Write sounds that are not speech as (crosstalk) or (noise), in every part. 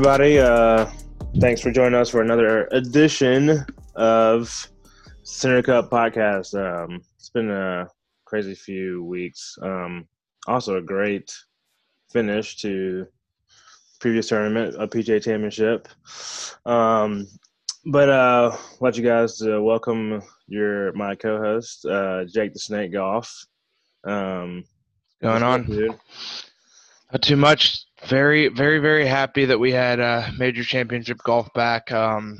All right, hello everybody. Uh, thanks for joining us for another edition of Center Cup podcast. Um, it's been a crazy few weeks. Um, also, a great finish to previous tournament, a PGA Championship. Um, but uh, let you guys uh, welcome your my co-host, uh, Jake the Snake Golf. Um, Going on? dude? Not too much. Very, very, very happy that we had uh, major championship golf back. Um,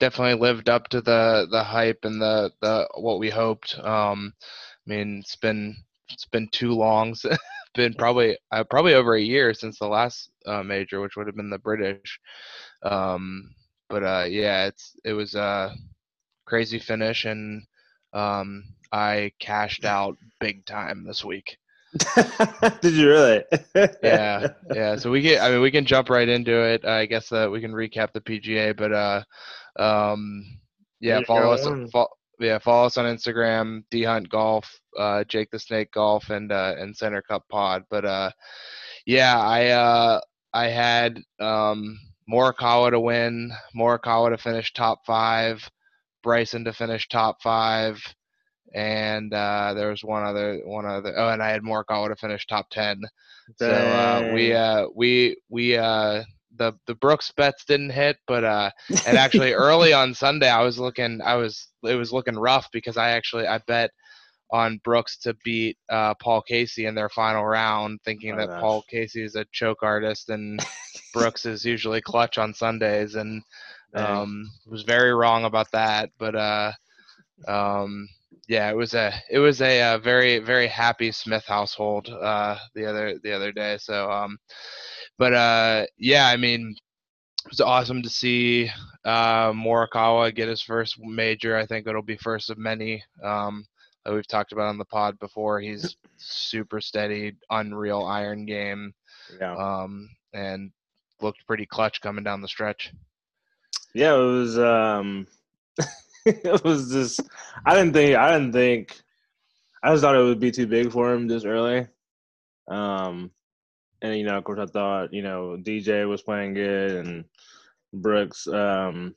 definitely lived up to the the hype and the the what we hoped. Um, I mean, it's been it's been too long. (laughs) Been probably uh, probably over a year since the last uh, major, which would have been the British. Um, but uh, yeah, it's it was a crazy finish, and um, I cashed out big time this week. (laughs) Did you really? (laughs) yeah, yeah. So we get. I mean, we can jump right into it. I guess that we can recap the PGA, but uh, um, yeah. Yeah, Follow us. on. Fo- yeah, follow us on Instagram, D Hunt Golf, uh, Jake the Snake Golf, and uh, and Center Cup Pod. But uh, yeah, I uh, I had um, Morikawa to win, Morikawa to finish top five, Bryson to finish top five, and uh, there was one other one other. Oh, and I had Mark Morikawa to finish top ten. So uh, we uh, we we uh, the the Brooks bets didn't hit, but uh, and actually early (laughs) on Sunday I was looking I was it was looking rough because I actually I bet on Brooks to beat uh, Paul Casey in their final round, thinking Oh, that gosh. Paul Casey is a choke artist and (laughs) Brooks is usually clutch on Sundays, and um, was very wrong about that. But uh, um, yeah, it was a it was a, uh very very happy Smith household uh, the other the other day. So, um, but uh, yeah, I mean, it was awesome to see uh, Morikawa get his first major. I think it'll be first of many. Um, that we've talked about on the pod before. He's (clears throat) super steady, unreal iron game, yeah. um, and looked pretty clutch coming down the stretch. Yeah, it was um (laughs) (laughs) it was just I didn't think I didn't think I just thought it would be too big for him this early. Um and you know, of course I thought, you know, DJ was playing good and Brooks um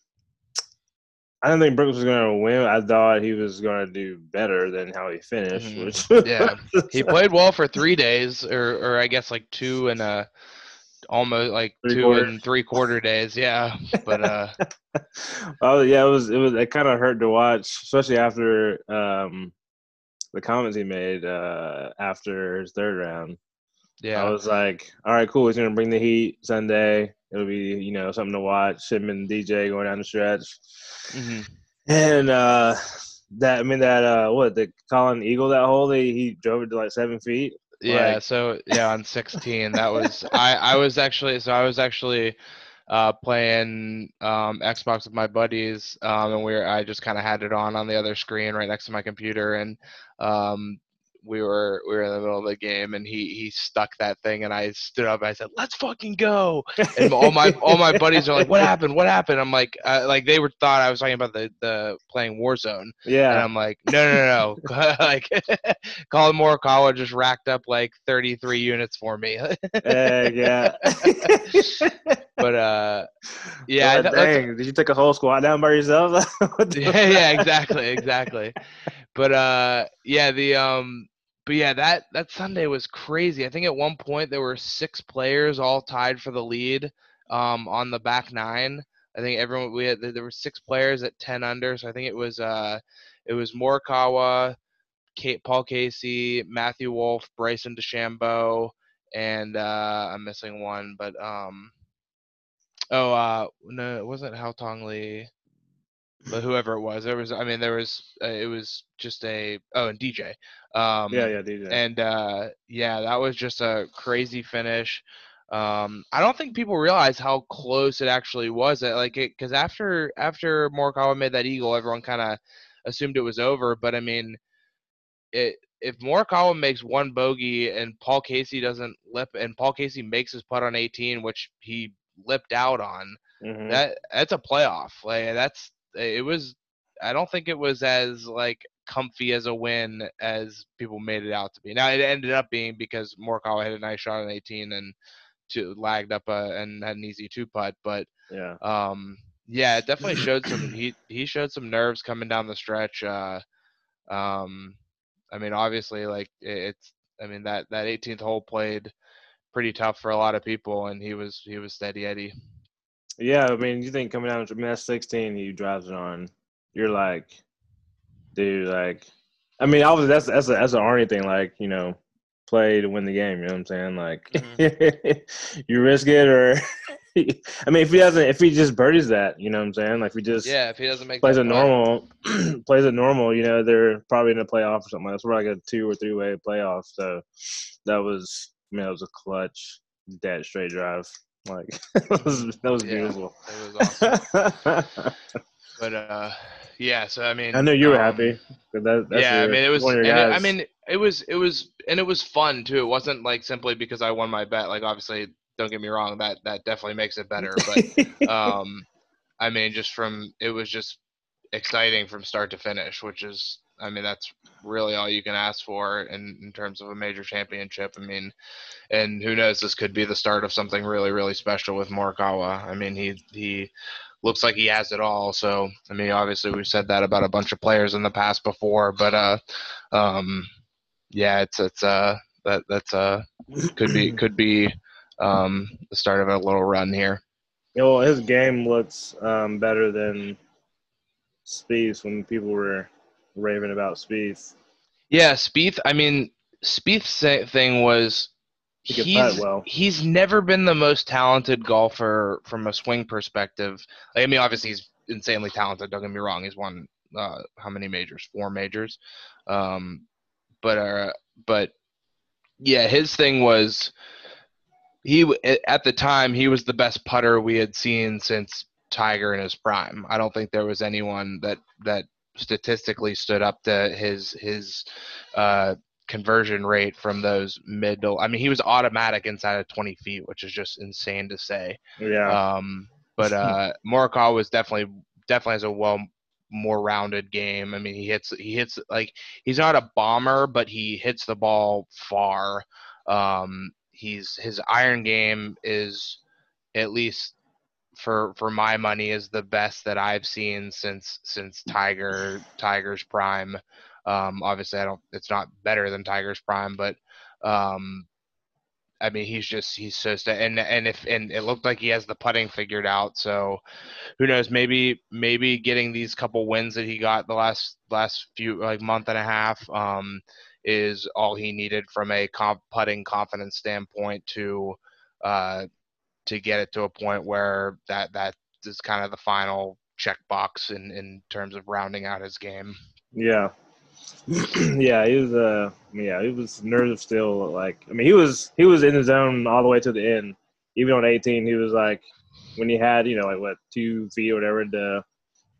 I didn't think Brooks was gonna win. I thought he was gonna do better than how he finished, which (laughs) Yeah. He played well for three days, or or I guess like two and a almost like Three two quarter. and three quarter days. Yeah, (laughs) but uh, oh yeah, it was it was it kind of hurt to watch, especially after um, the comments he made uh, after his third round. Yeah, I was like, all right, cool. He's gonna bring the heat Sunday. It'll be you know something to watch. Him and DJ going down the stretch, mhm. and uh, that I mean that uh, what the Collin Eagle that hole they he drove it to like seven feet. Yeah. Like- So yeah, on sixteen, that was (laughs) I I was actually so I was actually uh, playing um, Xbox with my buddies, um, and we were I just kind of had it on on the other screen right next to my computer, and um, we were we were in the middle of the game, and he he stuck that thing, and I stood up, and I said, "Let's fucking go!" And all my all my buddies are like, "What happened? What happened?" I'm like, uh, like they were thought I was talking about the the playing Warzone, and Yeah, I'm like, no, no, no, (laughs) like (laughs) Collin Morikawa just racked up like 33 units for me. Eh, yeah. (laughs) but uh, yeah, God dang, did you take a whole squat down by yourself? Yeah, yeah, exactly, exactly. But uh, yeah, the um, but yeah, that that Sunday was crazy. I think at one point there were six players all tied for the lead um on the back nine. I think everyone we had there were six players at ten under, so I think it was uh, it was Morikawa, Kate, Paul Casey, Matthew Wolff, Bryson DeChambeau, and uh, I'm missing one, but um, oh uh, no, it wasn't Haotong Li but whoever it was, there was. I mean, there was. Uh, it was just a. Oh, and DJ. Um, yeah, yeah, DJ. And uh, yeah, that was just a crazy finish. Um, I don't think people realize how close it actually was. That like it because after after Morikawa made that eagle, everyone kind of assumed it was over. But I mean, it if Morikawa makes one bogey and Paul Casey doesn't lip, and Paul Casey makes his putt on 18, which he lipped out on, Mhm. that that's a playoff. Like that's it was. I don't think it was as like comfy as a win as people made it out to be. Now it ended up being because Morikawa had a nice shot on 18 and two lagged up uh, and had an easy two putt. But Yeah. um, yeah, it definitely (clears throat) showed some. He he showed some nerves coming down the stretch. Uh, um, I mean, obviously, like it- it's. I mean that that 18th hole played pretty tough for a lot of people, and he was he was steady Eddie. Yeah, I mean, you think coming down, mean, that's 16, he drives it on. You're like, dude, like, I mean, obviously that's that's a, that's an Arnie thing, like, you know, play to win the game. You know what I'm saying? Like, mm-hmm. (laughs) you risk it, or (laughs) I mean, if he doesn't, if he just birdies that, you know what I'm saying? Like, if he just Yeah, if he doesn't make plays a normal, (clears throat) plays it normal, you know, they're probably in a playoff or something like that. It's probably like a two or three way playoff. So that was, I mean, that was a clutch, dead straight drive. Like, (laughs) that was, that was Yeah. beautiful. It was awesome. (laughs) but uh, yeah. So I mean, I know you were um, happy. That, that's yeah, I mean it was. It, I mean it was it was and it was fun too. It wasn't like simply because I won my bet. Like obviously, don't get me wrong, that that definitely makes it better. But (laughs) um, I mean, just from it was just exciting from start to finish, which is. I mean, that's really all you can ask for in, in terms of a major championship. I mean, and who knows, this could be the start of something really, really special with Morikawa. I mean, he he looks like he has it all. So, I mean, obviously we've said that about a bunch of players in the past before, but uh, um, yeah, it's it's uh that that's uh could be (clears throat) could be um the start of a little run here. You know, his game looks um, better than Spieth's when people were raving about Spieth. Yeah, Spieth. I mean, Spieth's thing was he he's well. he's never been the most talented golfer from a swing perspective. I mean, obviously he's insanely talented. Don't get me wrong. He's won uh, how many majors? Four majors. Um, but uh, but yeah, his thing was he at the time he was the best putter we had seen since Tiger in his prime. I don't think there was anyone that that statistically stood up to his his uh, conversion rate from those middle. I mean, he was automatic inside of 20 feet, which is just insane to say. Yeah. Um, but uh, (laughs) Morikawa was definitely definitely has a well more rounded game. I mean, he hits he hits like he's not a bomber, but he hits the ball far. Um, he's his iron game is at least for for my money is the best that I've seen since since Tiger Tiger's prime. Um, obviously, I don't. It's not better than Tiger's prime, but um, I mean, he's just he's so sta- and and if and it looked like he has the putting figured out. So who knows? Maybe maybe getting these couple wins that he got the last last few like month and a half um, is all he needed from a comp putting confidence standpoint to uh, to get it to a point where that that is kind of the final checkbox in in terms of rounding out his game. Yeah. (clears throat) yeah, he was uh yeah, he was nervous still like I mean he was he was in the zone all the way to the end. Even on eighteen he was like when he had, you know, like what, two feet or whatever to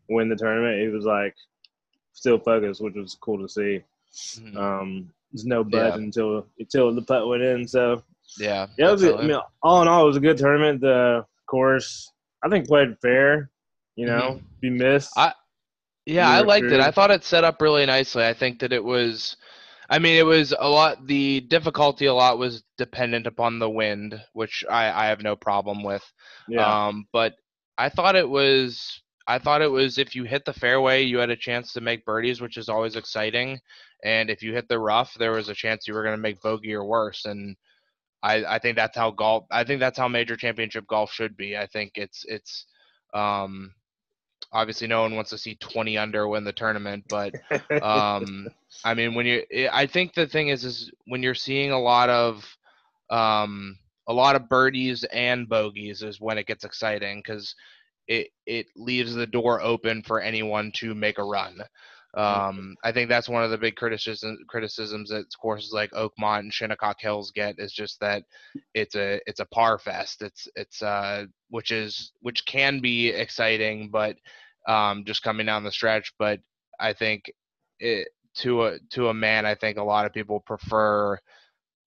win the tournament, he was like still focused, which was cool to see. Mhm. Um there's no budge Yeah. until until the putt went in. So yeah, yeah, it was, I mean, all in all, it was a good tournament. The course, I think, played fair. You know, be missed. Mm-hmm. I- Yeah, I liked it. I thought it set up really nicely. I think that it was I mean it was a lot the difficulty a lot was dependent upon the wind, which I, I have no problem with. yeah, Um but I thought it was I thought it was if you hit the fairway you had a chance to make birdies, which is always exciting. And if you hit the rough, there was a chance you were gonna make bogey or worse. And I, I think that's how golf I think that's how major championship golf should be. I think it's it's um obviously no one wants to see 20 under win the tournament, but um I mean when you I think the thing is is when you're seeing a lot of um a lot of birdies and bogeys is when it gets exciting cuz it it leaves the door open for anyone to make a run. Um, I think that's one of the big criticism, criticisms that courses like Oakmont and Shinnecock Hills get is just that it's a it's a par fest. It's it's uh which is which can be exciting, but um, just coming down the stretch. But I think it to a to a man, I think a lot of people prefer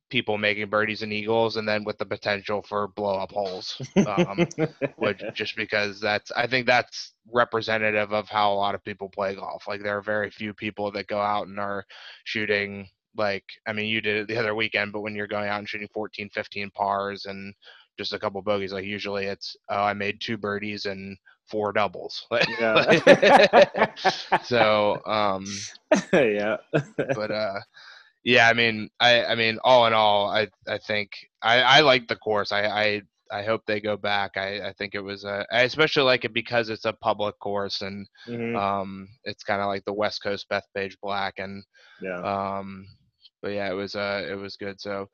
people making birdies and eagles, and then with the potential for blow up holes. Um, (laughs) which just because that's I think that's representative of how a lot of people play golf. Like there are very few people that go out and are shooting like I mean you did it the other weekend, but when you're going out and shooting 14, 15 pars and just a couple bogeys. Like usually it's oh I made two birdies and four doubles. (laughs) So um, (laughs) yeah. but uh, yeah, I mean I I mean all in all I I think I I like the course. I I I hope they go back. I, I think it was a, I especially like it because it's a public course and Mhm. um, it's kind of like the West Coast Bethpage Black and yeah. um, but yeah, it was uh, it was good. So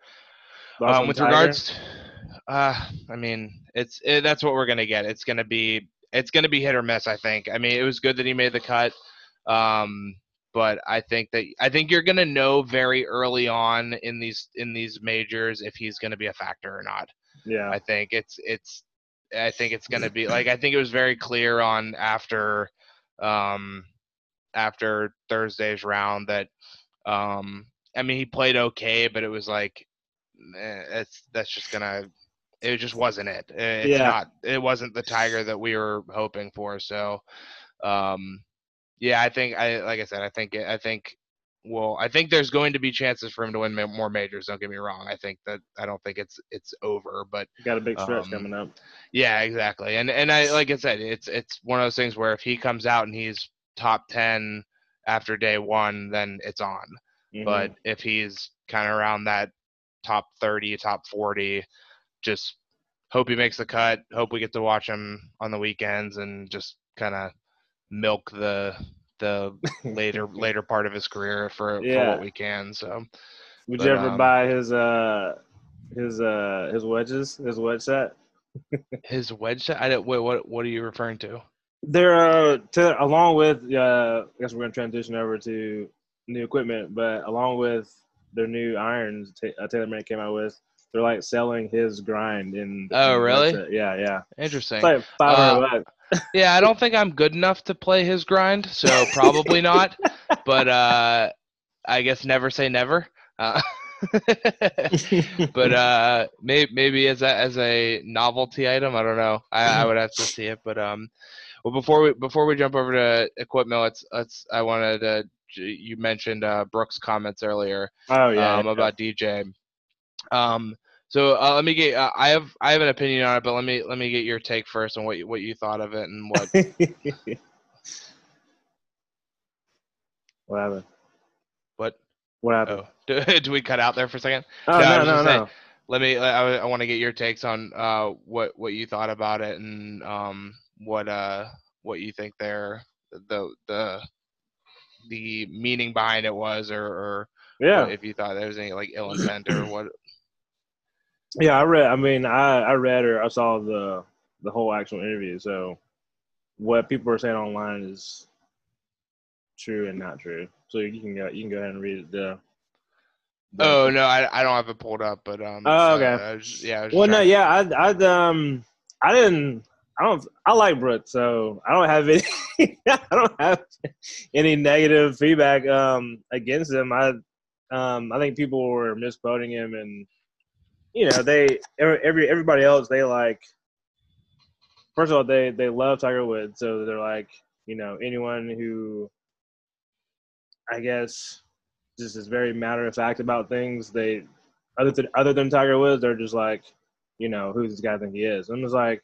um, with regards, uh, I mean, it's it, that's what we're gonna get. It's gonna be it's gonna be hit or miss. I think. I mean, it was good that he made the cut, um, but I think that I think you're gonna know very early on in these in these majors if he's gonna be a factor or not. yeah. I think it's it's I think it's gonna be like I (clears throat) think it was very clear on after um after Thursday's round that um I mean he played okay but it was like eh, it's that's just gonna it just wasn't it. It's Yeah. not it wasn't the tiger that we were hoping for so um yeah I think I like I said I think I think well, I think there's going to be chances for him to win more majors. Don't get me wrong. I think that I don't think it's it's over, but Got a big stretch um, coming up. yeah, exactly. And and I like I said, it's it's one of those things where if he comes out and he's top ten after day one, then it's on. Mhm. But if he's kind of around that top thirty, top forty, just hope he makes the cut. Hope we get to watch him on the weekends and just kind of milk the the (laughs) later later part of his career for, for what we can. So would but, you ever um, buy his uh his uh his wedges, his wedge set? (laughs) his wedge set. I don't, wait, what what are you referring to? They're uh, to, along with uh, I guess we're gonna transition over to new equipment, but along with their new irons, Ta- uh, TaylorMade came out with, they're like selling his grind in. Oh, really? Yeah, yeah. Interesting. It's like five hundred bucks. (laughs) Yeah, I don't think I'm good enough to play his grind, so probably not. (laughs) But uh, I guess never say never. Uh, (laughs) but uh, maybe maybe as a as a novelty item, I don't know. I, I would have to see it. But um, well, before we before we jump over to equipment, let's let's. I wanted to. You mentioned uh, Brooks' comments earlier oh yeah. um, about DJ. Um, so uh, let me get. Uh, I have I have an opinion on it, but let me let me get your take first on what you, what you thought of it and what. (laughs) what happened? what What happened? oh, (laughs) do, do we cut out there for a second? Oh, no, no, no, no. Let me. I, I want to get your takes on uh, what what you thought about it and um, what uh what you think there the the the meaning behind it was, or, or Yeah, if you thought there was any like ill intent or what. Yeah. I read. I mean, I I read or I saw the the whole actual interview. So what people are saying online is true and not true. So you can go. You can go ahead and read it. The, the- Oh no, I, I don't have it pulled up, but um. Oh, okay. uh, I was- yeah. I Well, no, trying- yeah, I, I, um, I didn't, I don't, I like Brooks, so I don't have any, (laughs) I don't have any negative feedback, um, against him. I, um, I think people were misquoting him, and you know, they, every, every everybody else, they like. First of all, they they love Tiger Woods, so they're like, you know, anyone who, I guess, just is very matter of fact about things. They, other than other than Tiger Woods, they're just like, you know, who this guy think he is. I'm just like,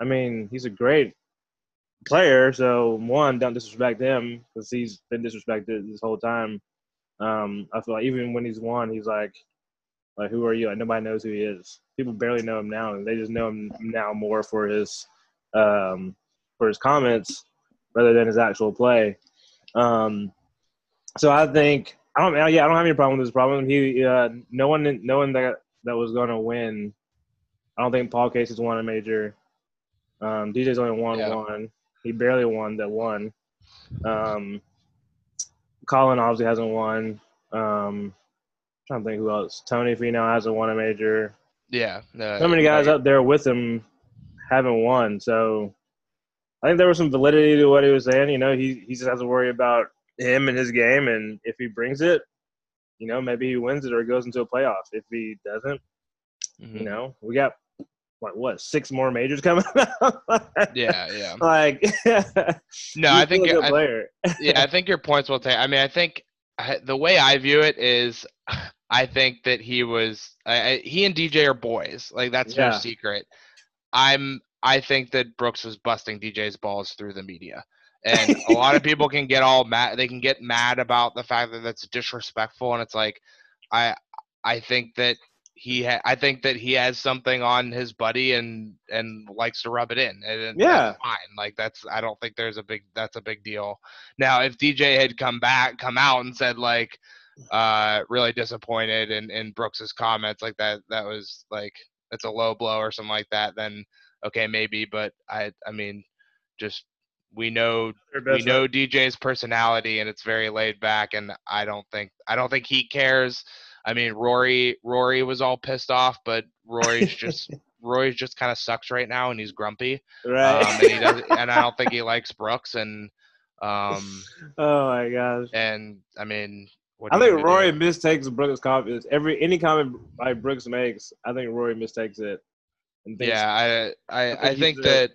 I mean, he's a great player. So one, don't disrespect him because he's been disrespected this whole time. Um, I feel like even when he's won, he's like, like who are you? Like nobody knows who he is. People barely know him now, and they just know him now more for his, um, for his comments rather than his actual play. Um, so I think I don't. Yeah, I don't have any problem with this problem. He, uh, no one, no one that that was going to win. I don't think Paul Casey's won a major. Um, DJ's only won Yeah. one. He barely won that one. Um, Collin obviously hasn't won. Um, trying to think who else. Tony Finau hasn't won a major. Yeah. no, So many guys no, up there with him haven't won. So I think there was some validity to what he was saying. You know, he he just has to worry about him and his game, and if he brings it, you know, maybe he wins it or goes into a playoff. If he doesn't, mhm. you know, we got like what six more majors coming (laughs) up. Yeah, yeah. like (laughs) No, I think still a good I- player. yeah, I (laughs) think your points will take. I mean, I think I, the way I view it is, (sighs) I think that he was. I, he and DJ are boys. Like that's Yeah. no secret. I'm. I think that Brooks was busting DJ's balls through the media, and a lot of (laughs) people can get all mad. They can get mad about the fact that that's disrespectful, and it's like, I. I think that he. Ha- I think that he has something on his buddy and and likes to rub it in. And Yeah. that's fine. Like that's. I don't think there's a big. That's a big deal. Now, if DJ had come back, come out and said like, uh, really disappointed in in Brooks's comments like that, that was like it's a low blow or something like that. Then okay, maybe. But I, I mean, just we know we know DJ's personality and it's very laid back, and I don't think I don't think he cares. I mean, Rory Rory was all pissed off, but Rory's just (laughs) Rory's just kind of sucks right now, and he's grumpy. right. Um, and he doesn't, and I don't think he likes Brooks, and um, (laughs) oh my gosh. and I mean, what I think Rory do? mistakes Brooks' comments. Every any comment like Brooks makes, I think Rory mistakes it. And Yeah, I I, think I think that.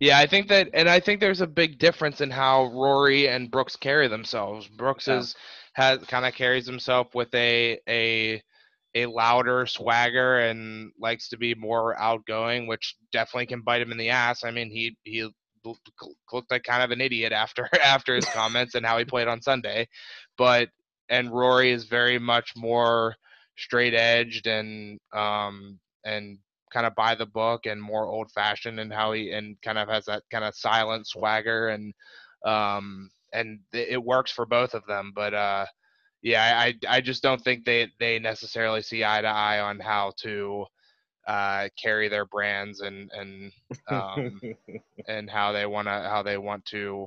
Yeah, I think that, and I think there's a big difference in how Rory and Brooks carry themselves. Brooks Yeah. is has kind of carries himself with a a a louder swagger and likes to be more outgoing, which definitely can bite him in the ass. I mean, he he looked like kind of an idiot after (laughs) after his comments and how he played on Sunday, but and Rory is very much more straight edged and um and kind of by the book and more old fashioned and how he and kind of has that kind of silent swagger and um and it works for both of them but uh yeah I I just don't think they they necessarily see eye to eye on how to uh carry their brands and and um (laughs) and how they want to how they want to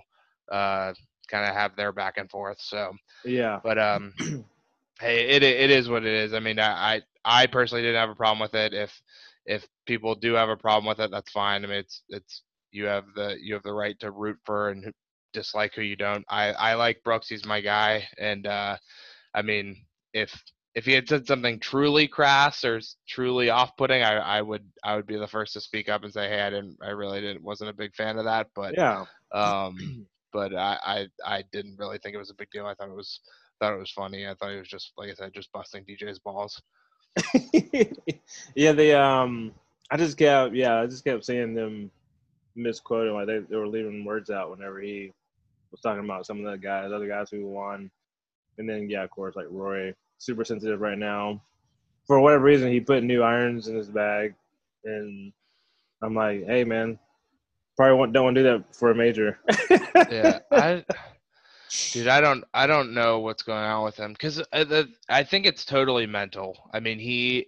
uh kind of have their back and forth so yeah. but um, (clears throat) hey, it it is what it is. I mean, I I I personally didn't have a problem with it. If if people do have a problem with it, that's fine. I mean, it's it's you have the you have the right to root for and who- dislike who you don't. I I like Brooks. He's my guy, and uh, I mean, if if he had said something truly crass or truly off-putting, I, I would I would be the first to speak up and say, hey, I didn't, I really didn't, wasn't a big fan of that. But Yeah. um, but I, I I didn't really think it was a big deal. I thought it was thought it was funny. I thought it was just like I said, just busting DJ's balls. (laughs) yeah, they um I just kept yeah, I just kept seeing them misquoting like they, they were leaving words out whenever he was talking about some of the guys, other guys who won. And then yeah, of course, like Roy, super sensitive right now. For whatever reason he put new irons in his bag and I'm like, hey man, probably won't, don't want to do that for a major. (laughs) Yeah, I, (laughs) dude, I don't I don't know what's going on with him because I, uh, I think it's totally mental. I mean, he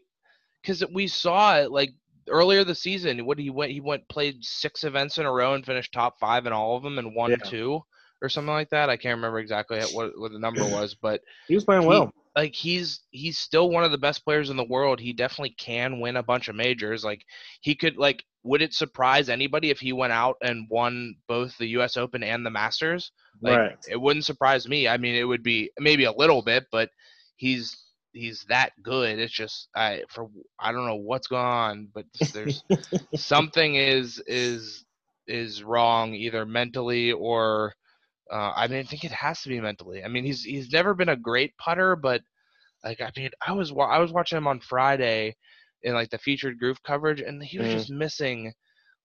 because we saw it like earlier the season. What he went he went played six events in a row and finished top five in all of them and won Yeah. two or something like that. I can't remember exactly what what the number (laughs) was, but he was playing He- well. like he's he's still one of the best players in the world. He definitely can win a bunch of majors. Like he could like would it surprise anybody if he went out and won both the US Open and the Masters? Like right. it wouldn't surprise me. I mean it would be maybe a little bit, but he's he's that good. It's just I for I don't know what's going on, but (laughs) there's something is is is wrong either mentally or uh, I mean I think it has to be mentally. I mean he's he's never been a great putter, but like I mean I was wa- I was watching him on Friday in like the featured groove coverage, and he was Mhm. just missing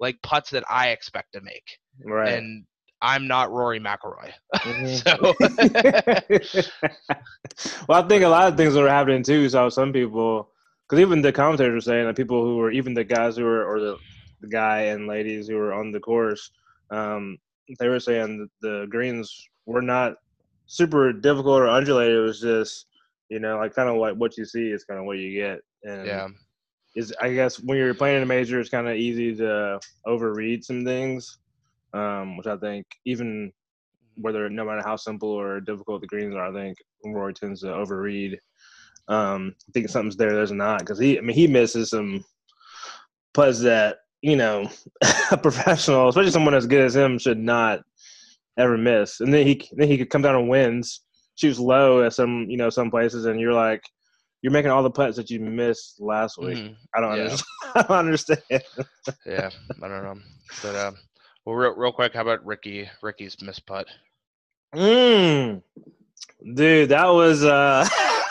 like putts that I expect to make, right. and I'm not Rory McIlroy, (laughs) Mhm. so (laughs) well, I think a lot of things were happening too. So some people, because even the commentators were saying that people who were, even the guys who were, or the, the guy and ladies who were on the course, um, they were saying that the greens were not super difficult or undulated. It was just, you know, like kind of like what you see is kind of what you get. And yeah, is I guess when you're playing in a major, it's kind of easy to overread some things, um, which I think even whether no matter how simple or difficult the greens are, I think Roy tends to overread. Um, I think something's there, there's not because he, I mean, he misses some putts that you know (laughs) a professional, especially someone as good as him, should not ever miss. And then he then he could come down and wins, shoots low at some you know some places, and you're like. You're making all the putts that you missed last week. mhm, I don't Yeah. understand. (laughs) I don't understand. yeah, I don't know, but um, well, real, real quick, how about Rickie Rickie's miss putt? Mm. Dude, that was uh (laughs)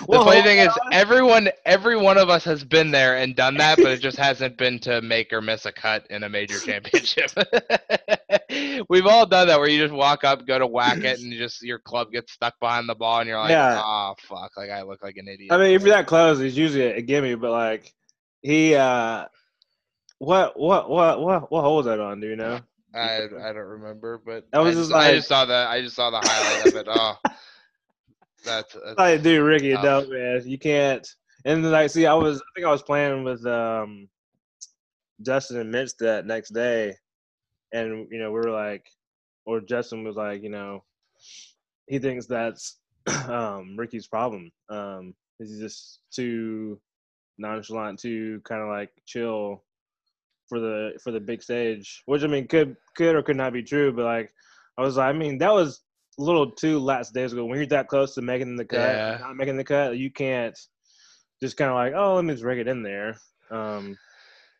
the funny thing is, everyone, every one of us has been there and done that, but it just hasn't been to make or miss a cut in a major championship. (laughs) We've all done that where you just walk up, go to whack it, and just your club gets stuck behind the ball, and you're like, Yeah. "Oh fuck!" Like I look like an idiot. I mean, if you're that close, it's usually a gimme. But like, he, uh what, what, what, what, what hole was that on? Do you know? I I don't remember, but That was I, just just, I just saw the I just saw the highlight of it. (laughs) Oh, that's, that's Like, dude, Rickie, tough. no, man, you can't. And then, like, see, I was, I think I was playing with um Justin and Mitch that next day, and you know, we were like, or Justin was like, you know, he thinks that's (clears throat) um Rickie's problem. Um, he's just too nonchalant, too kind of like chill for the for the big stage. Which I mean, could could or could not be true, but like, I was, like, I mean, that was little too last days ago. When you're that close to making the cut, Yeah. not making the cut, you can't just kind of like, oh, let me just rig it in there. Um,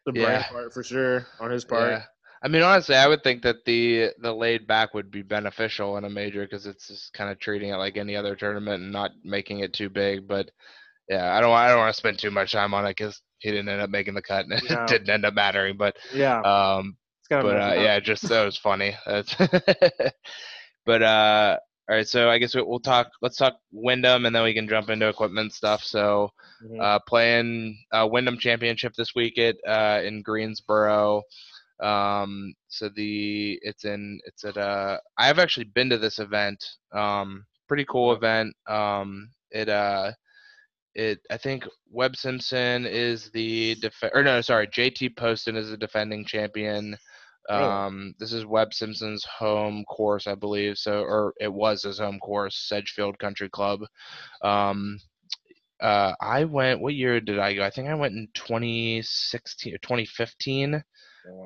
the brain Yeah. part for sure on his part. Yeah. I mean, honestly, I would think that the the laid back would be beneficial in a major because it's just kind of treating it like any other tournament and not making it too big. But yeah, I don't I don't want to spend too much time on it because he didn't end up making the cut and (laughs) it didn't end up mattering. But Yeah, um, it's but uh, yeah, just that was funny. (laughs) (laughs) But uh, all right. So I guess we- we'll talk. Let's talk Wyndham, and then we can jump into equipment stuff. So Mhm. uh, playing uh, Wyndham Championship this week at uh, in Greensboro. Um, so the it's in it's at uh I've actually been to this event. Um, pretty cool event. Um, it uh it I think Webb Simpson is the def- or no sorry JT Poston is the defending champion. Um, this is Webb Simpson's home course, I believe. So, or it was his home course, Sedgefield Country Club. Um, uh, I went. What year did I go? I think I went in 2016 or 2015.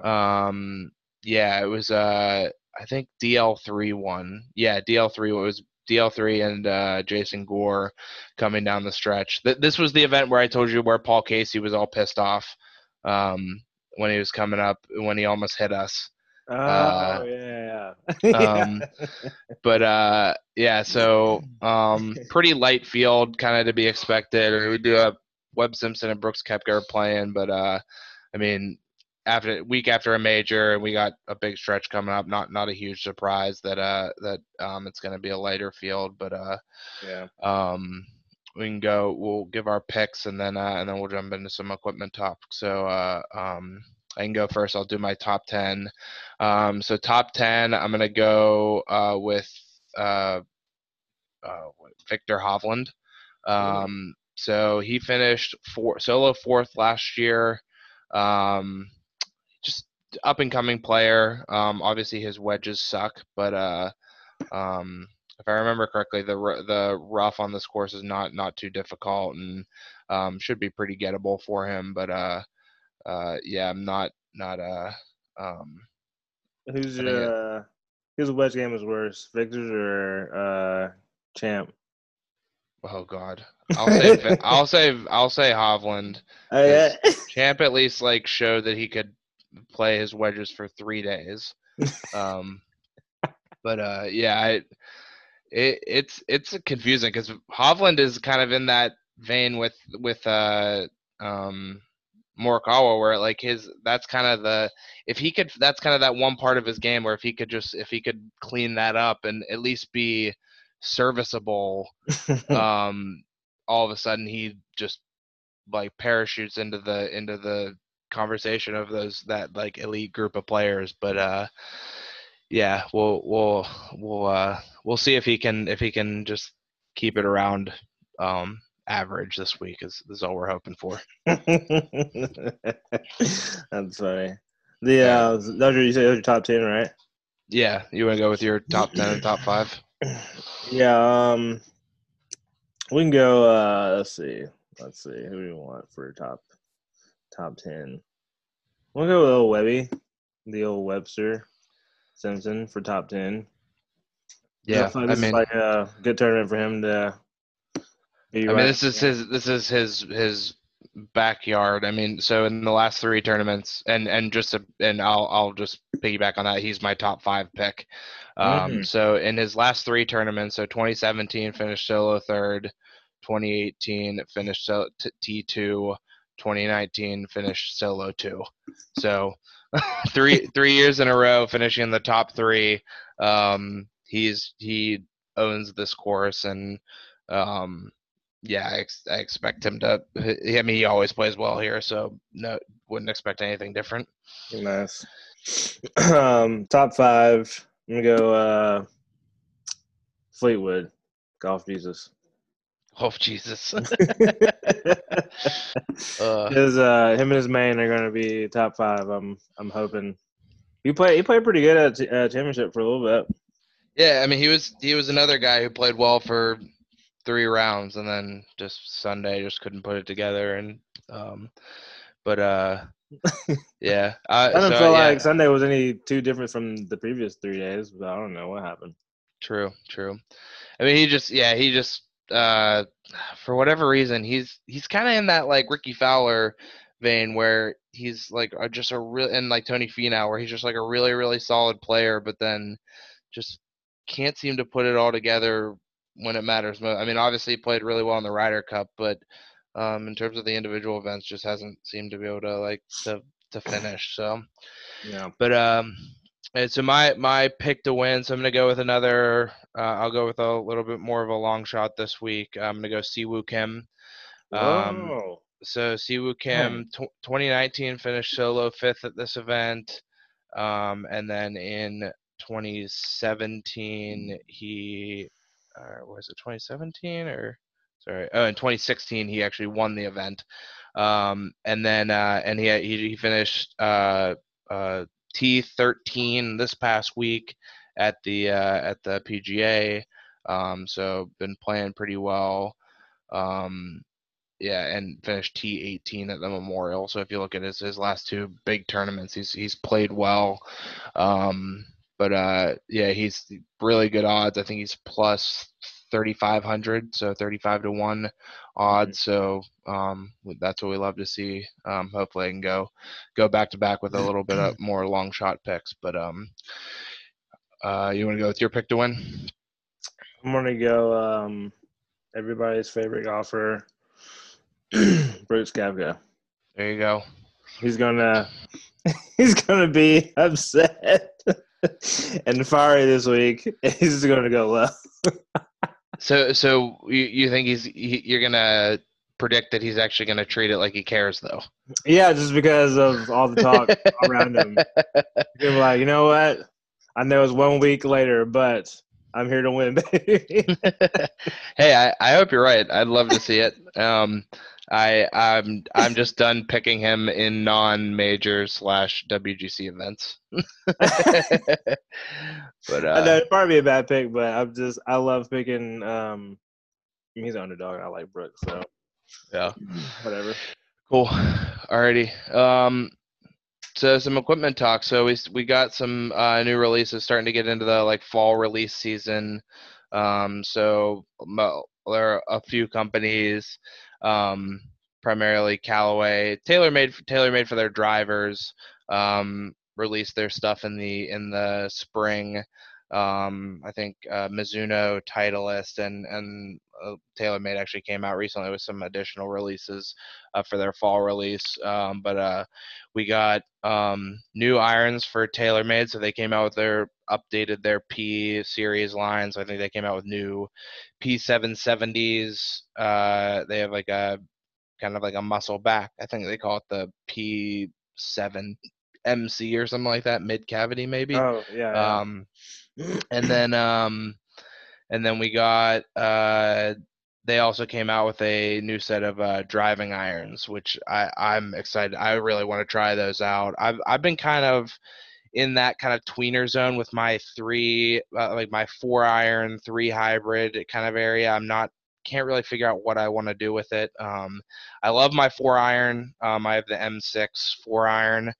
Um, yeah, it was. Uh, I think DL3 won. Yeah, DL3 it was DL3 and uh, Jason Gore coming down the stretch. Th- this was the event where I told you where Paul Casey was all pissed off um, when he was coming up when he almost hit us. Oh uh, yeah, (laughs) yeah. um, But uh, yeah, so (laughs) um, pretty light field, kind of to be expected. We do have Webb Simpson and Brooks Koepka are playing, but uh, I mean, after week after a major, and we got a big stretch coming up. Not not a huge surprise that uh that um it's going to be a lighter field, but uh yeah. um we can go. We'll give our picks, and then uh, and then we'll jump into some equipment topics. So uh, um, I can go first. I'll do my top ten. Um, so top ten, I'm gonna go uh, with uh, uh, Viktor Hovland. Um, so he finished four, solo fourth last year. Um, just up and coming player. Um, obviously his wedges suck, but uh, um, if I remember correctly, the the rough on this course is not not too difficult and um, should be pretty gettable for him. But uh, uh, yeah, I'm not not uh, um, Who's your uh, whose wedge game is worse, Viktor's or uh, Champ? oh god, I'll say (laughs) I'll say I'll say Hovland. Oh, yeah. (laughs) Champ at least like showed that he could play his wedges for three days. (laughs) Um, but uh, yeah, I, it, it's it's confusing because Hovland is kind of in that vein with with uh, um, Morikawa, where like his that's kind of the if he could that's kind of that one part of his game where if he could just if he could clean that up and at least be serviceable (laughs) um all of a sudden he just like parachutes into the into the conversation of those that like elite group of players. But uh yeah we'll we'll we'll uh we'll see if he can if he can just keep it around um average this week is, is all we're hoping for (laughs) That's funny. The uh, those are you said those are top ten, right? yeah you want to go with your top 10 and top 5 (clears throat) Yeah. Um, we can go. Uh, let's see. Let's see. Who do we want for top top ten? We'll go with old Webby, the old Webster Simpson for top ten. yeah like i this mean is like a good tournament for him to. Be I mean, this is his this is his his backyard. I mean, so in the last three tournaments, and and just to, and I'll I'll just piggyback on that. He's my top five pick. Um, Mhm. So in his last three tournaments, so 2017 finished solo third, 2018 finished T2. 2019 finished solo two. So (laughs) three three years in a row finishing in the top three. Um, he's he owns this course and um, yeah, I, ex- I, expect him to. I mean, he always plays well here, so no, wouldn't expect anything different. Nice. (clears throat) um, top five. I'm gonna go uh, Fleetwood, Golf Jesus. Golf Jesus. (laughs) uh, his uh, him and his mane are gonna be top five. I'm I'm hoping. He played he played pretty good at uh, championship for a little bit. Yeah, I mean he was he was another guy who played well for three rounds and then just Sunday just couldn't put it together and um but uh (laughs) yeah I, I don't so, feel yeah. like Sunday was any too different from the previous three days but I don't know what happened true true I mean he just yeah he just uh for whatever reason he's he's kind of in that like Rickie Fowler vein where he's like a, just a real and like Tony Finau where he's just like a really really solid player but then just can't seem to put it all together when it matters most. I mean, obviously he played really well in the Ryder Cup, but um, in terms of the individual events, just hasn't seemed to be able to like to to finish. So, yeah. But um, and so my my pick to win. So I'm gonna go with another. Uh, I'll go with a little bit more of a long shot this week. I'm gonna go Si Woo Kim. Um, Whoa. So Si Woo Kim, t- 2019 finished solo fifth at this event, um, and then in 2017 he uh, was it 2017 or sorry oh in 2016 he actually won the event um, and then uh, and he, he, he finished uh, uh T13 this past week at the uh, at the PGA um, so been playing pretty well um, yeah, and finished T18 at the Memorial. So if you look at his his last two big tournaments, he's he's played well. Um, but uh, yeah, he's really good odds. I think he's plus 3,500, so 35 to one odds. So um, that's what we love to see. Um, hopefully, I can go go back to back with a little bit of (clears throat) more long shot picks. But um, uh, you want to go with your pick to win? I'm gonna go. Um, everybody's favorite golfer, (clears throat) Brooks Koepka. There you go. He's gonna (laughs) he's gonna be upset. (laughs) and fiery this week. (laughs) He's going to go low. So, so you, you think he's he, you're gonna predict that he's actually gonna treat it like he cares, though? Yeah, just because of all the talk (laughs) around him. You're like, you know what? I know it's one week later, but I'm here to win, baby. (laughs) (laughs) hey, I, I hope you're right. I'd love to see it. Um, I I'm I'm just done picking him in non-major slash WGC events. (laughs) but uh, I know it'd probably be a bad pick, but I'm just I love picking. Um, he's an underdog. I like Brooks, so yeah, whatever. Cool. Alrighty. Um, so some equipment talk. So we we got some uh, new releases starting to get into the like fall release season. Um, so there are a few companies um, primarily Callaway, TaylorMade, TaylorMade for their drivers. Um, released their stuff in the in the spring. Um, I think uh, Mizuno, Titleist, and and uh, TaylorMade actually came out recently with some additional releases uh, for their fall release. Um, but uh, we got um, new irons for TaylorMade, so they came out with their updated their P series lines. I think they came out with new P770s. Uh, they have like a kind of like a muscle back. I think they call it the P7 MC or something like that, mid cavity maybe. Oh yeah. yeah. Um, and then um, and then we got uh, they also came out with a new set of uh, driving irons, which I I'm excited. I really want to try those out. I've I've been kind of in that kind of tweener zone with my three, uh, like my four iron, three hybrid kind of area. I'm not can't really figure out what I want to do with it. Um, I love my four iron. Um, I have the M6 four iron.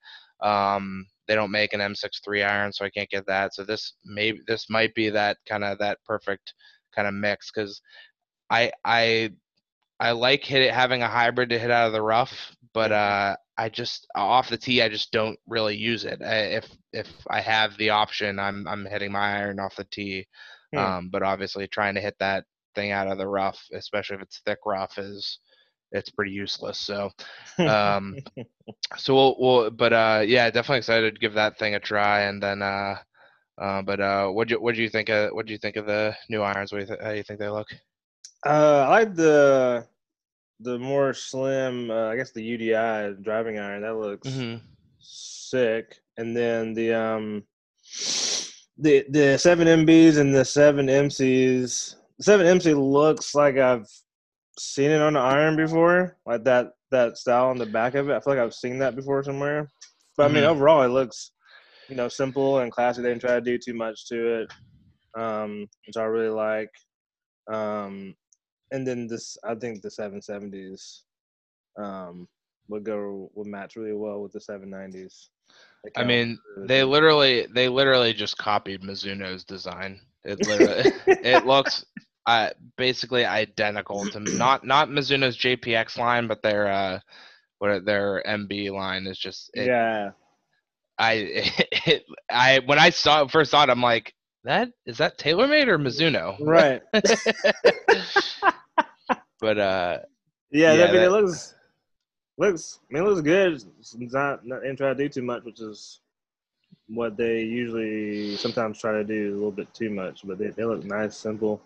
Um, they don't make an M6 three iron, so I can't get that. So this maybe this might be that kind of that perfect kind of mix because I I I like hit it, having a hybrid to hit out of the rough, but mm-hmm. uh, I just off the tee I just don't really use it. I, if if I have the option, I'm I'm hitting my iron off the tee. Hmm. Um, but obviously trying to hit that thing out of the rough, especially if it's thick rough, is it's pretty useless. So, (laughs) um, so we'll, we'll, but uh, yeah, definitely excited to give that thing a try. And then, uh, uh, but uh, what do you what do you think of what do you think of the new irons? What do you th- how do you think they look? Uh, I like the the more slim. Uh, I guess the UDI driving iron that looks Mm-hmm. sick. And then the um the the seven MBs and the seven MCs. Seven MC looks like I've seen it on the iron before, like that that style on the back of it. I feel like I've seen that before somewhere. But I mean, Mhm. overall, it looks you know simple and classy. They didn't try to do too much to it, um, which I really like. Um, and then this, I think the 770s um, would go would match really well with the 790s. They I mean, they literally they literally just copied Mizuno's design. It literally (laughs) it looks uh, basically identical to (clears throat) not not Mizuno's JPX line, but their uh, what their MB line is just it, yeah, I (laughs) it, I when I saw first saw it, I'm like, that is that TaylorMade or Mizuno? right. (laughs) but uh, Yeah, Yeah, I mean, that- it looks looks. I mean, it looks good. It's not not didn't to do too much, which is what they usually sometimes try to do a little bit too much. But they, they look nice, simple.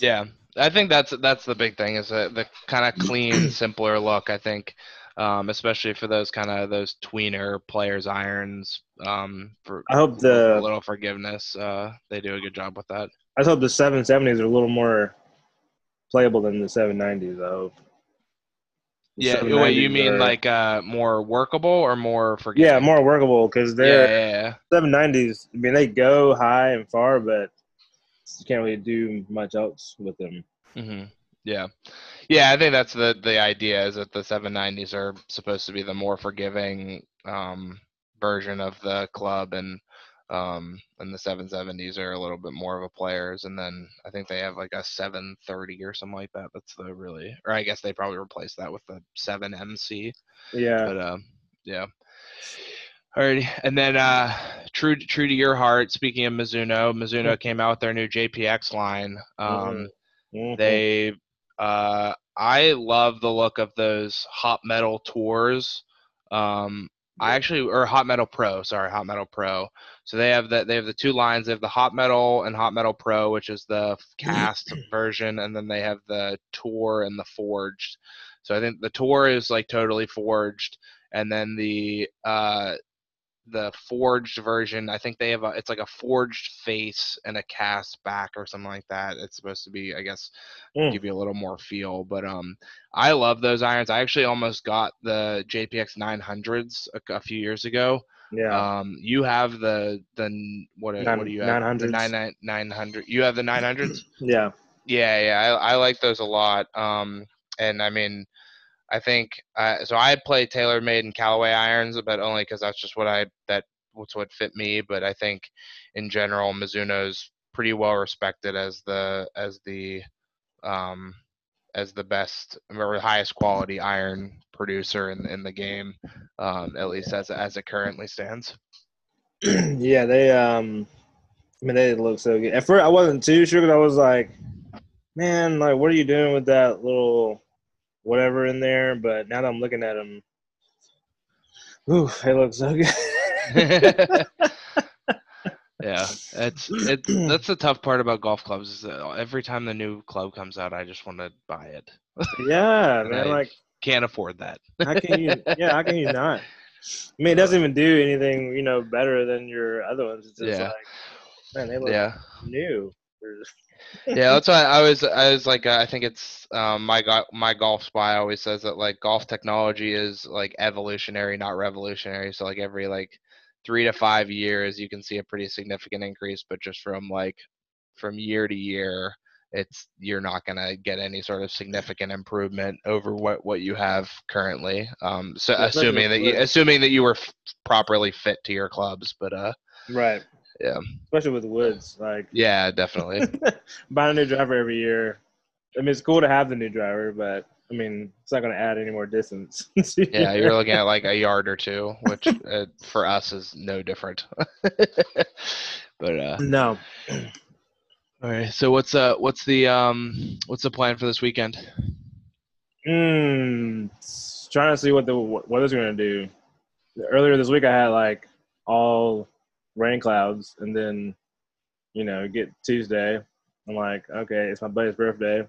yeah, I think that's that's the big thing is the, the kind of clean, (clears throat) simpler look. I think, um, especially for those kind of those tweener players irons. Um, for I hope a little forgiveness, uh, they do a good job with that. I just hope the 770s are a little more playable than the 790s. I hope. Yeah, wait, you mean are- like uh, more workable or more forgiving? yeah, more workable because they're yeah, yeah. 790s. I mean, they go high and far, but you can't really do much else with them. hmm Yeah, yeah. I think that's the the idea is that the 790s are supposed to be the more forgiving um, version of the club, and um, and the 770s are a little bit more of a players. And then I think they have like a 730 or something like that. That's the really, or I guess they probably replaced that with the 7MC. Yeah. But um, yeah. Alrighty, and then uh, true true to your heart. Speaking of Mizuno, Mizuno came out with their new JPX line. Um, Mhm. they, uh, I love the look of those hot metal tours. Um, I actually, or hot metal pro, sorry, hot metal pro. So they have the they have the two lines. They have the hot metal and hot metal pro, which is the cast (clears throat) version, and then they have the tour and the forged. So I think the tour is like totally forged, and then the uh, the forged version, I think they have a it's like a forged face and a cast back or something like that. It's supposed to be, I guess, Mm. give you a little more feel. But um, I love those irons. I actually almost got the JPX 900s a, a few years ago. Yeah. Um, you have the the what? Nine- what do you have? The 900s. nine nine nine hundred. You have the 900s. (clears throat) yeah. Yeah, yeah, I, I like those a lot. Um, and I mean, I think uh, so. I play TaylorMade and Callaway irons, but only because that's just what I that what's what fit me. But I think in general, Mizuno's pretty well respected as the as the um as the best or highest quality iron producer in in the game, um, at least as as it currently stands. (clears throat) yeah, they um, I mean, they look so good. At first, I wasn't too sure because I was like, man, like, what are you doing with that little whatever in there? But now that I'm looking at them, ooh, they look so good. (laughs) Yeah, it's it. (clears throat) That's the tough part about golf clubs is every time the new club comes out, I just want to buy it. (laughs) yeah, man, I like, can't afford that. how can you? Yeah, how can you not? I mean, it doesn't even do anything, you know, better than your other ones. It's just Yeah. like, man, they look Yeah, new. Yeah. That's why I was I was like uh, I think it's um, my go- MyGolfSpy always says that like golf technology is like evolutionary, not revolutionary. So like every like three to five years, you can see a pretty significant increase, but just from like from year to year, it's you're not gonna get any sort of significant improvement over what what you have currently. Um, so assuming that you assuming that you were f- properly fit to your clubs, but uh, Right. Yeah. Especially with woods, like yeah, definitely. (laughs) buying a new driver every year. I mean, it's cool to have the new driver, but I mean, it's not going to add any more distance. (laughs) Yeah, you're looking at like a (laughs) yard or two, which uh, for us is no different. but uh, no. (clears throat) All right. So what's uh what's the um what's the plan for this weekend? Hmm. Trying to see what the weather's gonna do. Earlier this week, I had like all rain clouds, and then you know get Tuesday. I'm like, okay, it's my buddy's birthday,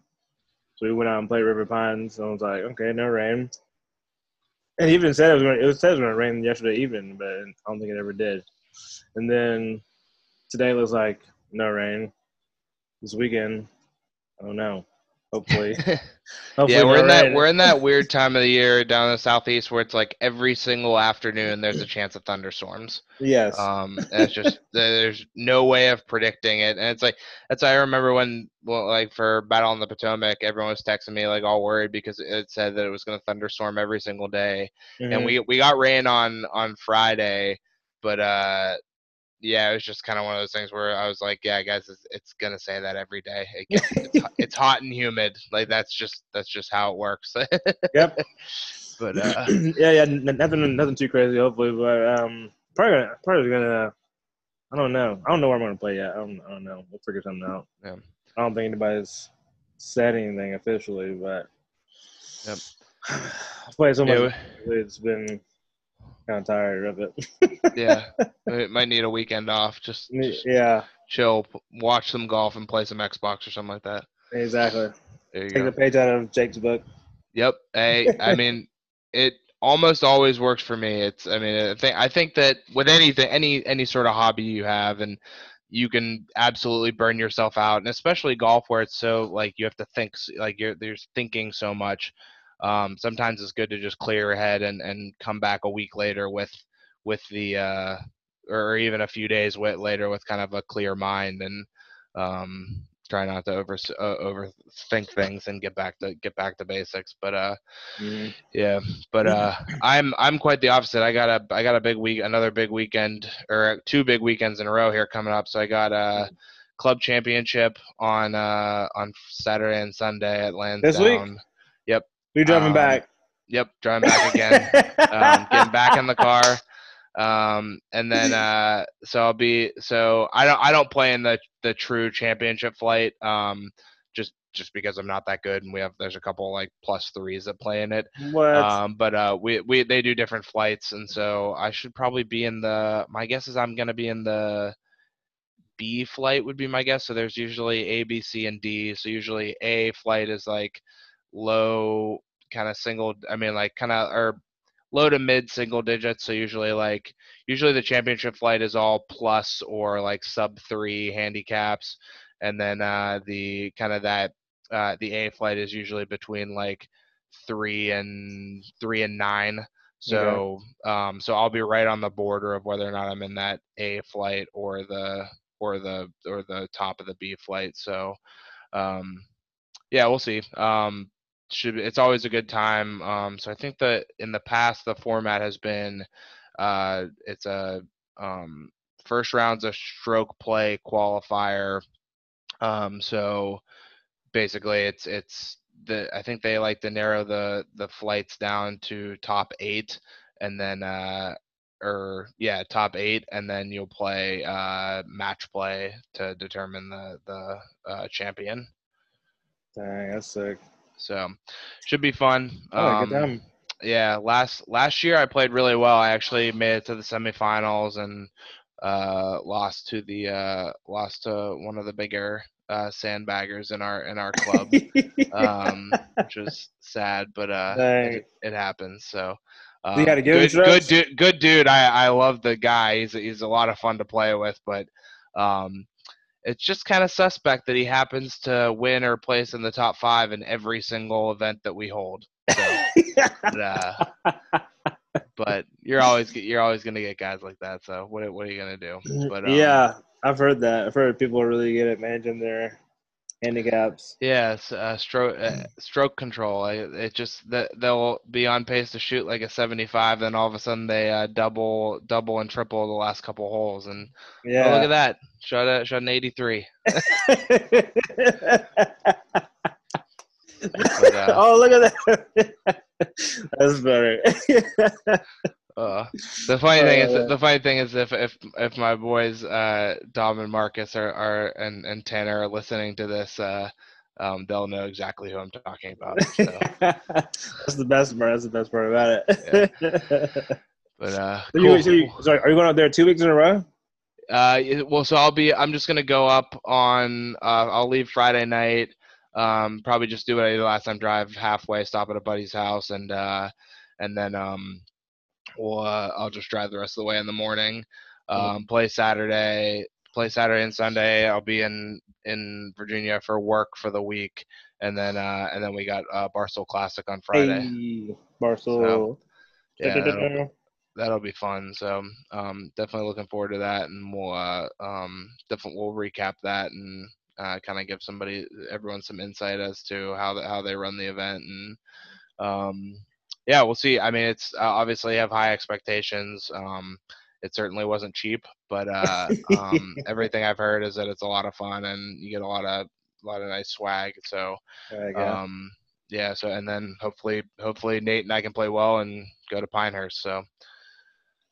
so we went out and played River Pines. So I was like, okay, no rain. And he even said it was going. It said it was going to rain yesterday evening, but I don't think it ever did. And then today looks like no rain. This weekend, I don't know. Hopefully, (laughs) hopefully yeah, we're in that we're in that weird time of the year down in the southeast where it's like every single afternoon there's a chance of thunderstorms. Yes. Um, and it's just (laughs) there's no way of predicting it, and it's like that's I remember when well like for Battle on the Potomac, everyone was texting me like all worried because it said that it was going to thunderstorm every single day, mm-hmm. and we we got rain on on Friday, but uh yeah, it was just kind of one of those things where I was like, yeah, guys, it's, it's gonna say that every day. It (laughs) gets, it's, it's, hot and humid. Like that's just that's just how it works. yep. (laughs) But uh, (clears throat) yeah, yeah, nothing nothing too crazy. Hopefully, but um, probably gonna, probably gonna. I don't know. I don't know where I'm gonna play yet. I don't. I don't know. We'll figure something out. Yeah. I don't think anybody's said anything officially, but. Yep. (sighs) I've played so much. Yeah, it's been kind of tired of it. yeah, (laughs) it might need a weekend off. Just, just, yeah, chill, watch some golf, and play some Xbox or something like that. Exactly. Take go. the page out of Jake's book. Yep. Hey, I (laughs) mean, it almost always works for me. It's, I mean, I think I think that with anything, any any sort of hobby you have, and you can absolutely burn yourself out, and especially golf, where it's so like you have to think, like you're there's thinking so much um, sometimes it's good to just clear your head and, and come back a week later with with the uh, or even a few days later with kind of a clear mind and um, try not to over uh, overthink things and get back to get back to basics. But uh, mm-hmm. yeah, but uh, (clears throat) I'm I'm quite the opposite. I got a I got a big week, another big weekend or two big weekends in a row here coming up. So I got a club championship on uh on Saturday and Sunday at Lansdowne. This week? You're driving um, back. Yep, driving back again. um, getting back in the car. Um, and then (laughs) uh, so I'll be so I don't I don't play in the the true championship flight. Um, just just because I'm not that good, and we have there's a couple like plus threes that play in it. What? Um, but uh, we we they do different flights, and so I should probably be in the. My guess is I'm gonna be in the B flight would be my guess. So there's usually A, B, C, and D. So usually A flight is like low kind of single i mean like kind of or low to mid single digits so usually like usually the championship flight is all plus or like sub three handicaps and then uh the kind of that uh the a flight is usually between like three and three and nine so okay. um so i'll be right on the border of whether or not i'm in that a flight or the or the or the top of the b flight so um yeah we'll see um should it's always a good time. Um, so I think that in the past the format has been uh, it's a um, first round's a stroke play qualifier. Um, so basically it's it's the I think they like to narrow the the flights down to top eight and then uh, or yeah top eight and then you'll play uh, match play to determine the the uh, champion. Dang, that's sick. So should be fun. Oh, um, yeah, last last year I played really well. I actually made it to the semifinals and uh, lost to the uh, lost to one of the bigger uh, sandbaggers in our in our club, (laughs) um, which was sad, but uh, it, it, happens. So. Um, you got to give good, good dude. Good dude. I, I love the guy. He's he's a lot of fun to play with, but um, it's just kind of suspect that he happens to win or place in the top five in every single event that we hold. So, but, uh, (laughs) but, you're always you're always gonna get guys like that. So what what are you gonna do? Mm, but um, yeah, I've heard that. I've heard people are really good at managing their handicaps. Yes, uh, stroke uh, stroke control. It, it just that they'll be on pace to shoot like a 75, then all of a sudden they uh, double double and triple the last couple holes, and yeah, oh, look at that, shot a shot an 83. (laughs) but, uh, oh, look at that. (laughs) That's better. (laughs) Uh, the funny thing is, Uh, the funny thing is, if if if my boys uh, Dom and Marcus are, are and and Tanner are listening to this, uh, um, they'll know exactly who I'm talking about. So, (laughs) That's the best part. That's the best part about it. (laughs) but uh, So you, so you, sorry, are you going out there two weeks in a row? Uh, well, so I'll be. I'm just gonna go up on. Uh, I'll leave Friday night. Um, probably just do what I did last time. Drive halfway, stop at a buddy's house, and uh, and then um, we'll. Uh, I'll just drive the rest of the way in the morning. Um, play Saturday. Play Saturday and Sunday. I'll be in in Virginia for work for the week, and then uh, and then we got uh, Barstool Classic on Friday. Hey, Barstool. Yeah, that'll- (laughs) that'll be fun. So um, definitely looking forward to that, and we'll uh, um, definitely we'll recap that and uh, kind of give somebody everyone some insight as to how the, how they run the event and um, yeah, we'll see. I mean, it's uh, obviously have high expectations. Um, it certainly wasn't cheap, but uh, (laughs) um, everything I've heard is that it's a lot of fun and you get a lot of a lot of nice swag. So There you go. um, yeah, so and then hopefully hopefully Nate and I can play well and go to Pinehurst. So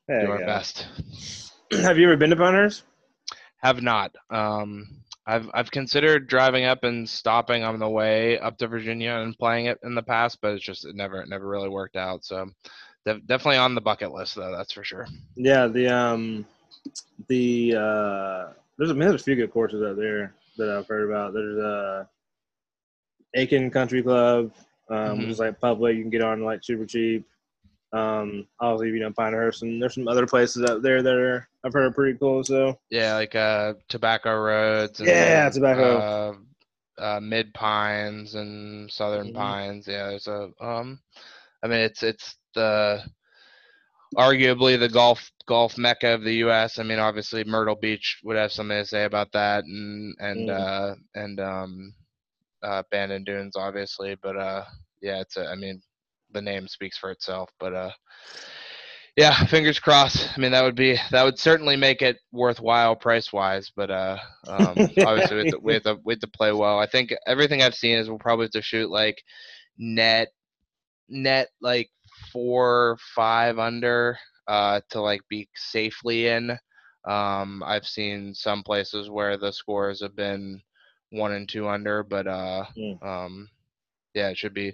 There do our go. best. (clears throat) Have you ever been to Pinehurst? Have not. Um, I've I've considered driving up and stopping on the way up to Virginia and playing it in the past, but it's just it never it never really worked out. So def- definitely on the bucket list though, that's for sure. Yeah, the um, the uh, there's a man, there's a few good courses out there that I've heard about. There's uh, Aiken Country Club, um, which Mhm. is like public. You can get on like super cheap. Um, obviously, you know Pinehurst, and there's some other places out there that are I've heard are pretty cool. So Yeah, like uh, Tobacco Roads. And, Yeah, Tobacco. Uh, uh, Mid Pines and Southern Mhm. Pines. Yeah, there's a um, I mean it's it's the arguably the golf golf mecca of the U.S. I mean, obviously Myrtle Beach would have something to say about that, and and Mm. uh, and um, uh, Bandon Dunes obviously, but uh, yeah, it's a, I mean, the name speaks for itself, but uh, yeah, fingers crossed. I mean, that would be that would certainly make it worthwhile price wise, but uh, um, obviously we have, to, we have to we have to play well. I think everything I've seen is we'll probably have to shoot like net net like four five under uh to like be safely in. Um, I've seen some places where the scores have been one and two under, but uh, Mm. um, yeah, it should be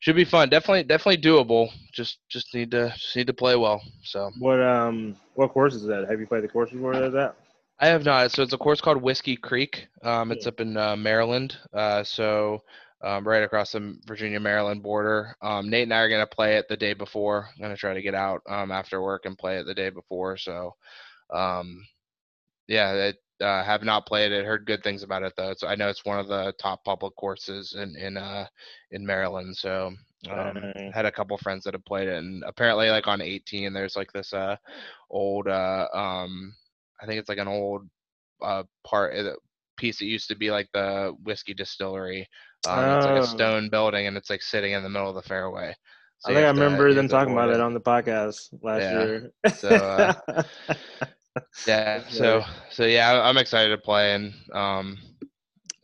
should be fun. Definitely, definitely doable. Just just need to just need to play well. So what um, what course is that? Have you played the course before that? I have not. So it's a course called Whiskey Creek. Um, it's Hmm. up in uh, Maryland. Uh, so um, right across the Virginia Maryland border. Um, Nate and I are gonna play it the day before. I'm gonna try to get out um, after work and play it the day before. So um, yeah, it, uh, have not played it. Heard good things about it though. So I know it's one of the top public courses in in uh, in Maryland. So um, Uh, had a couple friends that have played it, and apparently, like on 18, there's like this uh old uh um I think it's like an old uh part piece that used to be like the whiskey distillery. Um, It's like Oh. a stone building, and it's like sitting in the middle of the fairway. So I think I have to- remember them talking about it on the podcast last Yeah. year. So, uh, (laughs) Yeah. So so yeah, I'm excited to play, and um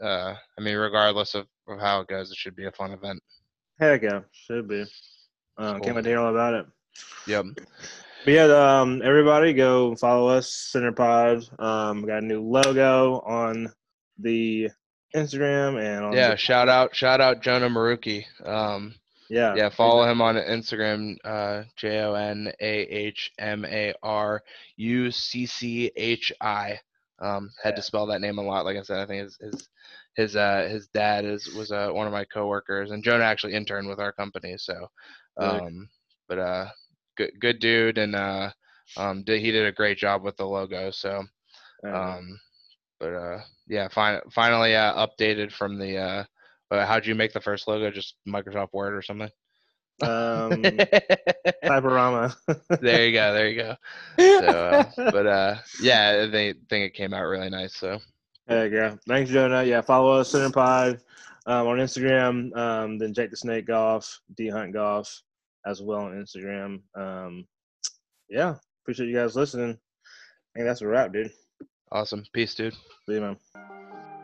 uh I mean, regardless of, of how it goes, it should be a fun event. Heck yeah, should be. Uh, Cool. Can't wait to hear all about it. Yep. But yeah, um, everybody go follow us, CenterPod. Um, we got a new logo on the Instagram and on Yeah. Shout out shout out Jonah Marucchi. Um. Yeah, yeah follow him on instagram uh j-o-n-a-h-m-a-r-u-c-c-h-i um had to spell that name a lot like i said i think his his his uh his dad is was uh, one of my coworkers and jonah actually interned with our company so um but uh good good dude and uh um did, he did a great job with the logo so um but uh yeah fin- finally uh updated from the uh uh, how'd you make the first logo? Just Microsoft Word or something? um, (laughs) Typorama. there you go. There you go. So, uh, (laughs) but uh, yeah, they think it came out really nice. So There you go. Thanks, Jonah. Yeah, follow us, CenterPod, um, on Instagram. Um, then Jake the Snake Golf, D Hunt Golf, as well on Instagram. Um, yeah, appreciate you guys listening. I think that's a wrap, dude. awesome. Peace, dude. See you, man.